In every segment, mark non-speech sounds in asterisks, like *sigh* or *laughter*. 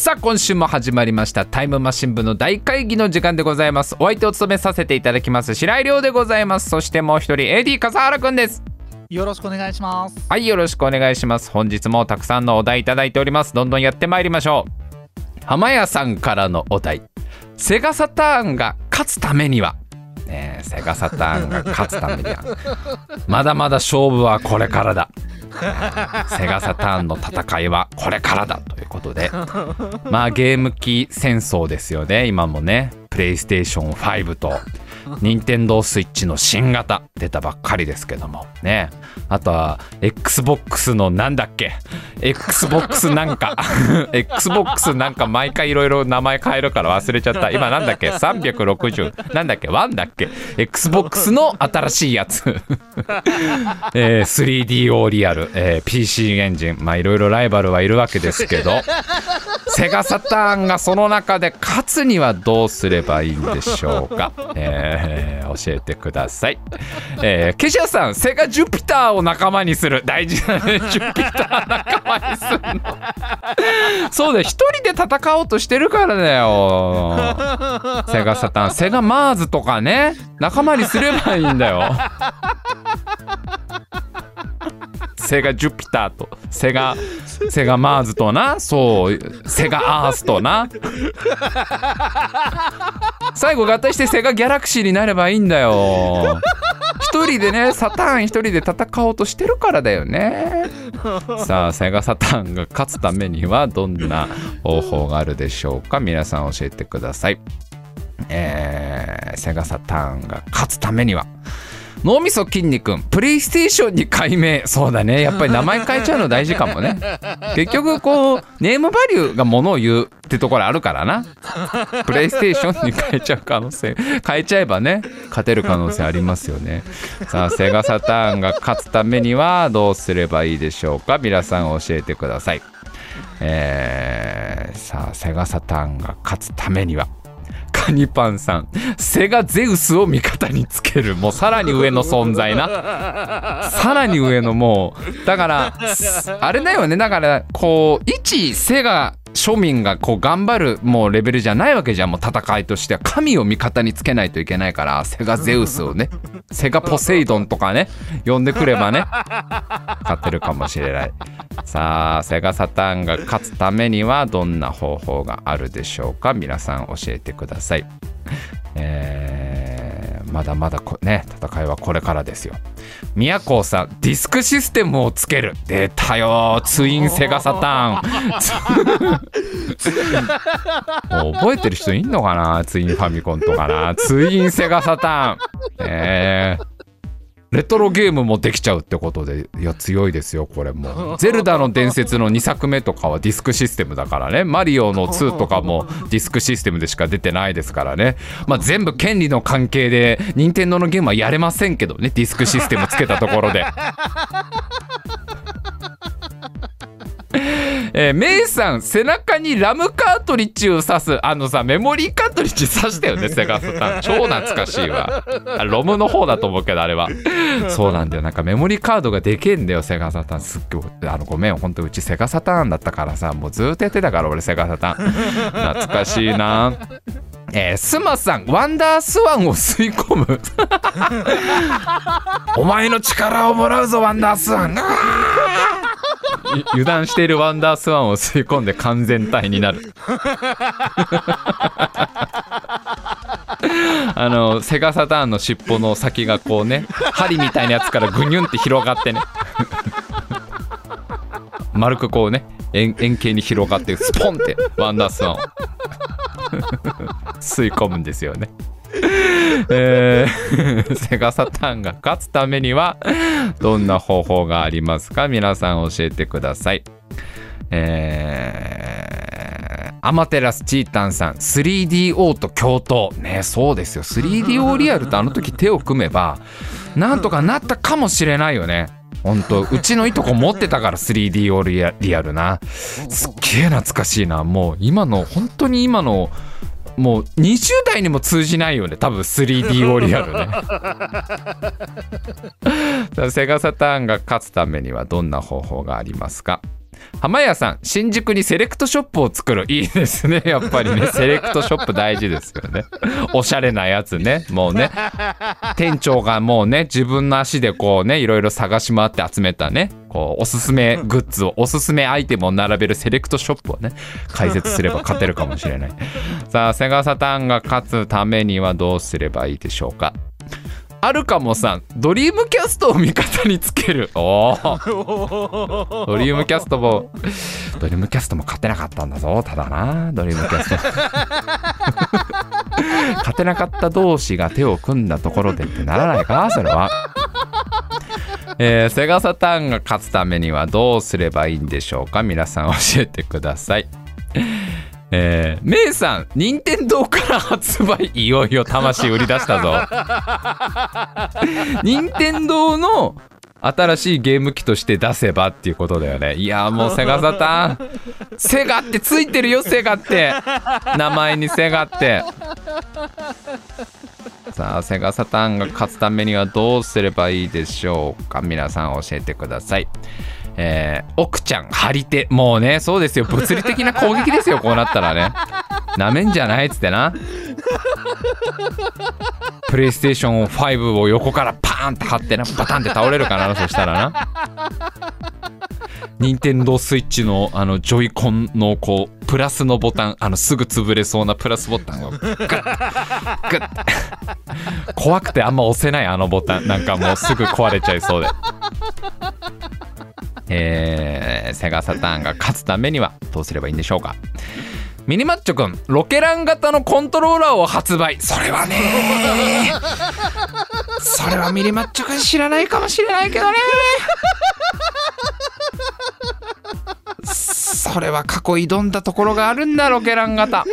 さあ今週も始まりましたタイムマシン部の大会議の時間でございます。お相手を務めさせていただきます白井亮でございます。そしてもう一人 AD 笠原くんです。よろしくお願いします。はいよろしくお願いします。本日もたくさんのお題いただいております。どんどんやってまいりましょう。浜谷さんからのお題。セガサターンが勝つためには。ねえセガサターンが勝つためには。まだまだ勝負はこれからだ *laughs* セガサターンの戦いはこれからだということで。まあゲーム機戦争ですよね。今もね。プレイステーション5と任天堂スイッチの新型出たばっかりですけども。ね。あとは XBOX のなんだっけ？XBOX なんか。*laughs* XBOX なんか毎回いろいろ名前変えるから忘れちゃった。今なんだっけ？360なんだっけ？1だっけ？XBOX の新しいやつ、*laughs* えー、3DO リアル、えー、PC エンジン。まあいろいろライバルはいるわけですけど。*laughs* セガサターンがその中で勝つにはどうすればいいんでしょうか、えー、教えてください、*laughs* えー、ケシャさんセガジュピターを仲間にする。大事なねジュピター仲間にするの。*laughs* そうだ一人で戦おうとしてるからだよ。セガサタンセガマーズとかね仲間にすればいいんだよ。*laughs* セガジュピターとセガセガマーズとな。そうセガアースとな。最後合体してセガギャラクシーになればいいんだよ。一人でねサターン一人で戦おうとしてるからだよね。さあセガサターンが勝つためにはどんな方法があるでしょうか？皆さん教えてください。えー、セガサターンが勝つためには脳みそ筋肉プレイステーションに改名。そうだね。やっぱり名前変えちゃうの大事かもね。結局こうネームバリューがものを言うってところあるからな。プレイステーションに変えちゃう可能性。変えちゃえばね勝てる可能性ありますよね。さあセガサターンが勝つためにはどうすればいいでしょうか？皆さん教えてください。えー、さあセガサターンが勝つためにはカニパンさんセガゼウスを味方につける。もうさらに上の存在な。さらに上のもうだからあれだよね。だからこう一セガ庶民がこう頑張るもうレベルじゃないわけじゃん。もう戦いとしては神を味方につけないといけないからセガゼウスをね *laughs* セガポセイドンとかね呼んでくればね *laughs* 勝てるかもしれない。さあセガサターンが勝つためにはどんな方法があるでしょうか？皆さん教えてください。えー、まだまだね戦いはこれからですよ。宮古さんディスクシステムをつける。出たよツインセガサターン。*laughs* 覚えてる人いんのかな？ツインファミコンとかな。ツインセガサターン。えーレトロゲームもできちゃうってことでいや強いですよこれも *laughs* ゼルダの伝説の2作目とかはディスクシステムだからね。マリオの2とかもディスクシステムでしか出てないですからね。まあ全部権利の関係で任天堂のゲームはやれませんけどねディスクシステムつけたところで *laughs* えー、メイさん背中にラムカートリッジを刺すあのさメモリーカートリッジ刺したよねセガサタン超懐かしいわ。ロムの方だと思うけどあれは。*laughs* そうなんだよ。なんかメモリーカードがでけえんだよセガサタンすっごいあのごめんほんとうちセガサターンだったからさもうずっとやってたから俺セガサタン懐かしいな。えー、スマさんワンダースワンを吸い込む。*laughs* お前の力をもらうぞワンダースワン *laughs* 油断しているワンダースワンを吸い込んで完全体になる。*laughs* あのセガサターンの尻尾の先がこうね針みたいなやつからグニュンって広がってね。*laughs* 丸くこうね円円形に広がってスポンってワンダースワンを。吸い込むんですよね。えー、*laughs* セガサターンが勝つためにはどんな方法がありますか？皆さん教えてください。えー、アマテラスチータンさん 3DO と共闘。ねそうですよ。3DO リアルとあの時手を組めばなんとかなったかもしれないよね。本当うちのいとこ持ってたから 3D リアリアルな。すっげえ懐かしいな。もう今の本当に今のもう20代にも通じないよね。多分 3D オリアルね。*laughs* セガサターンが勝つためにはどんな方法がありますか？浜屋さん新宿にセレクトショップを作る。いいですね。*laughs* やっぱりね。セレクトショップ大事ですよね。おしゃれなやつね。もうね。店長がもうね自分の足でこうねいろいろ探し回って集めたね。こうおすすめグッズをおすすめアイテムを並べるセレクトショップをね開設すれば勝てるかもしれない。さあセガサターンが勝つためにはどうすればいいでしょうか？あるかもさんドリームキャストを味方につける。おお *laughs* ドリームキャストもドリームキャストも勝てなかったんだぞ。ただなドリームキャスト。*laughs* 勝てなかった同士が手を組んだところでってならないかなそれは。えーセガサターンが勝つためにはどうすればいいんでしょうか？皆さん教えてくださいえー、メイさん任天堂から発売いよいよ魂売り出したぞ。任天堂の新しいゲーム機として出せばっていうことだよね。いやもうセガサター。ンセガってついてるよセガって。名前にセガって。さあセガサターンが勝つためにはどうすればいいでしょうか。皆さん教えてくださいえー、奥ちゃん張り手もうねそうですよ。物理的な攻撃ですよこうなったらね。なめんじゃないっつってな。プレイステーション5を横からパーンって張ってな。バタンって倒れるかなそしたらな。任天堂スイッチのあのジョイコンのこうプラスのボタンあのすぐ潰れそうなプラスボタンを。グッグッ。怖くてあんま押せないあのボタン。なんかもうすぐ壊れちゃいそうで。えー、セガサターンが勝つためにはどうすればいいんでしょうか。ミニマッチョくんロケラン型のコントローラーを発売。それはね *laughs* それはミニマッチョくん知らないかもしれないけどねそれは過去挑んだところがあるんだロケラン型。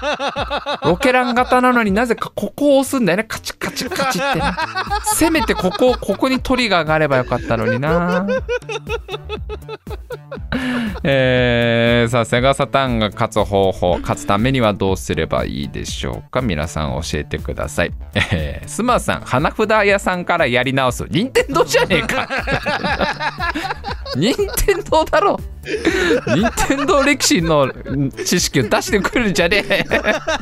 *laughs* ロケラン型なのになぜかここを押すんだよね。カチカチカチってね。せめてここここにトリガーがあればよかったのにな。*laughs* えー、さあセガサターンが勝つ方法勝つためにはどうすればいいでしょうか？皆さん教えてください、えー、スマさん花札屋さんからやり直す。任天堂じゃねえか。*laughs* 任天堂だろ任天堂歴史の知識を出してくるんじゃねえ。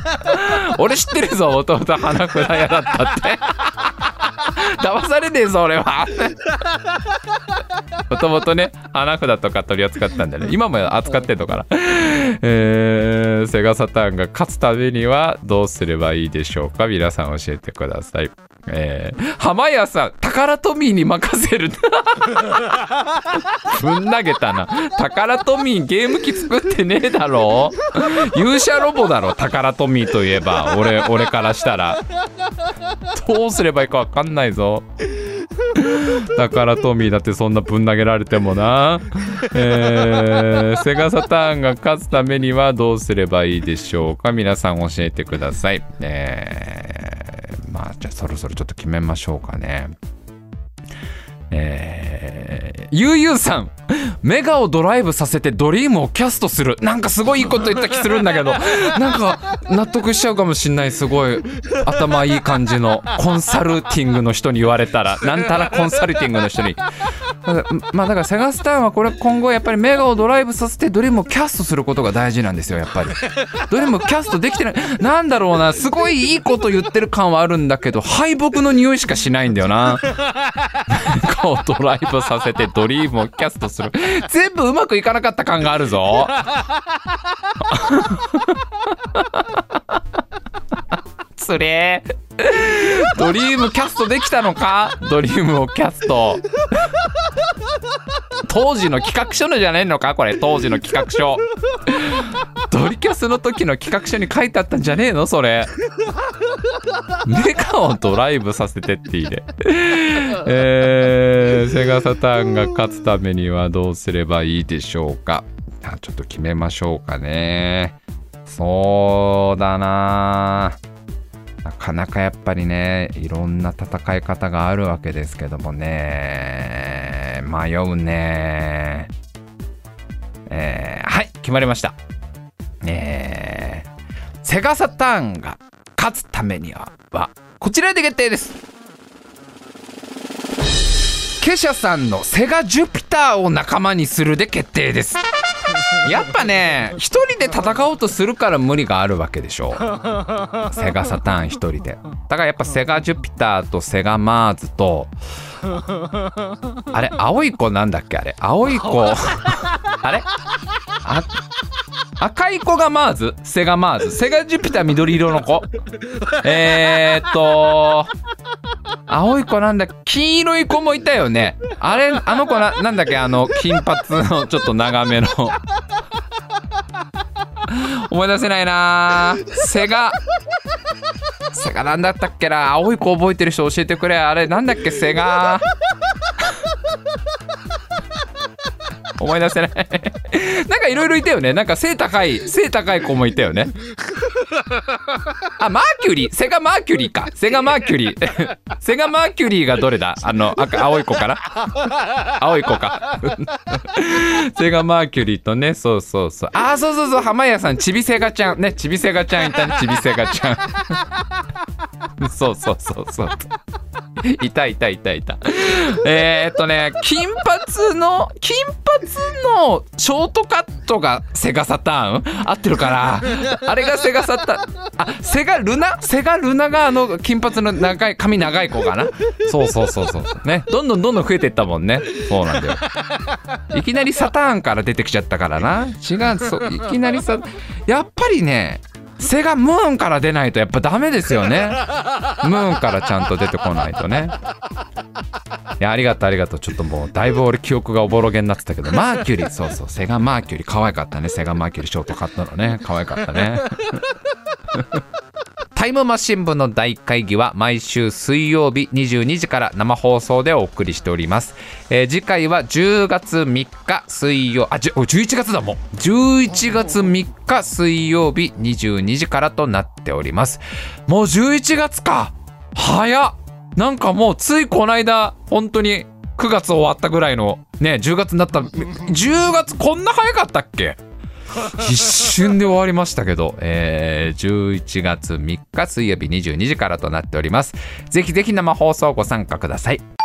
*laughs* 俺知ってるぞ弟花札屋だったって。*laughs* 騙されねえぞ俺は。もともとね花札とか取り扱ったんだね。今も扱ってんのかな。*laughs* えー、セガサターンが勝つためにはどうすればいいでしょうか。皆さん教えてください。えー、浜屋さん宝トミーに任せるぶん投げたな。宝トミーゲーム機作ってねえだろ。勇者ロボだろ宝トミーといえば。俺俺からしたら。どうすればいいか分かんないぞ。宝トミーだってそんなぶん投げられてもな、えー、セガサターンが勝つためにはどうすればいいでしょうか。皆さん教えてください、えー、まあじゃあそろそろちょっと決めましょうかね。えー、ゆうゆうさんメガをドライブさせてドリームをキャストする。なんかすごいいいこと言った気するんだけど。*laughs* なんか納得しちゃうかもしんない。すごい頭いい感じのコンサルティングの人に言われたら。なんたらコンサルティングの人にまあだからセガサターンはこれ今後やっぱりメガをドライブさせてドリームをキャストすることが大事なんですよやっぱり。ドリームキャストできてない。なんだろうなすごいいいこと言ってる感はあるんだけど敗北の匂いしかしないんだよな。メガをドライブさせてドリームをキャストする。全部うまくいかなかった感があるぞ。つれー。*laughs* ドリームキャストできたのか？ドリームをキャスト。当時の企画書のじゃねえのか？これ当時の企画書。ドリキャスの時の企画書に書いてあったんじゃねえの？それ。メカをドライブさせてっていいね。えー、セガサターンが勝つためにはどうすればいいでしょうか？ちょっと決めましょうかね。そうだなな。かなかやっぱりねいろんな戦い方があるわけですけどもね。迷うね。えー、はい決まりました。えー、セガサターンが勝つためにははこちらで決定です。ケシャさんのセガジュピターを仲間にするで決定です。やっぱね一人で戦おうとするから無理があるわけでしょ。*laughs* セガサターン一人で。だからやっぱセガジュピターとセガマーズとあれ青い子なんだっけ？あれ青い子。*laughs* あれ？あ赤い子がマーズ？セガマーズ？セガジュピター緑色の子？えー、っと青い子なんだ黄色い子もいたよね。あれあの子ななんだっけ？あの金髪のちょっと長めの思い出せないな。セガ。セガなんだったっけな。青い子覚えてる人教えてくれ。あれなんだっけセガ。思い出せない。なんかいろいろいたよね。なんか背高い背高い子もいたよね。あマーキュリー。セガマーキュリーか。セガマーキュリー。*laughs* セガマーキュリーがどれだ？あの赤青い子かな青い子か。*laughs* セガマーキュリーとね。そうそうそう。あそうそうそう。濱家さん。ちびセガちゃん。ねちびセガちゃんいたね。ちびセガちゃん。*laughs* そうそうそうそう。*laughs* いたいたいたい。たえー、っとね金髪の金髪のショートカットがセガサターン？合ってるかな？あれがセガサターン。あセガルナ？セガルナがあの金髪の長い髪長い子かな？そうそうそうそう。ね。どんどんどんどん増えていったもんね。そうなんだよ。いきなりサターンから出てきちゃったからな。違うそういきなりさやっぱりねセガムーンから出ないとやっぱダメですよね。ムーンからちゃんと出てこないとね。いやありがとうありがとう。ちょっともうだいぶ俺記憶がおぼろげになってたけど。マーキュリー。そうそう。セガマーキュリー。可愛かったね。セガマーキュリー。ショートカットのね。可愛かったね。タイムマシン部の大会議は毎週水曜日22時から生放送でお送りしております、えー次回は10月3日水曜あじ11月だもん。11月3日水曜日22時からとなっております。もう11月か。早っ。なんかもうついこの間本当に9月終わったぐらいのね10月になった10月こんな早かったっけ？一瞬で終わりましたけど、えー11月3日水曜日22時からとなっております。ぜひぜひ生放送ご参加ください。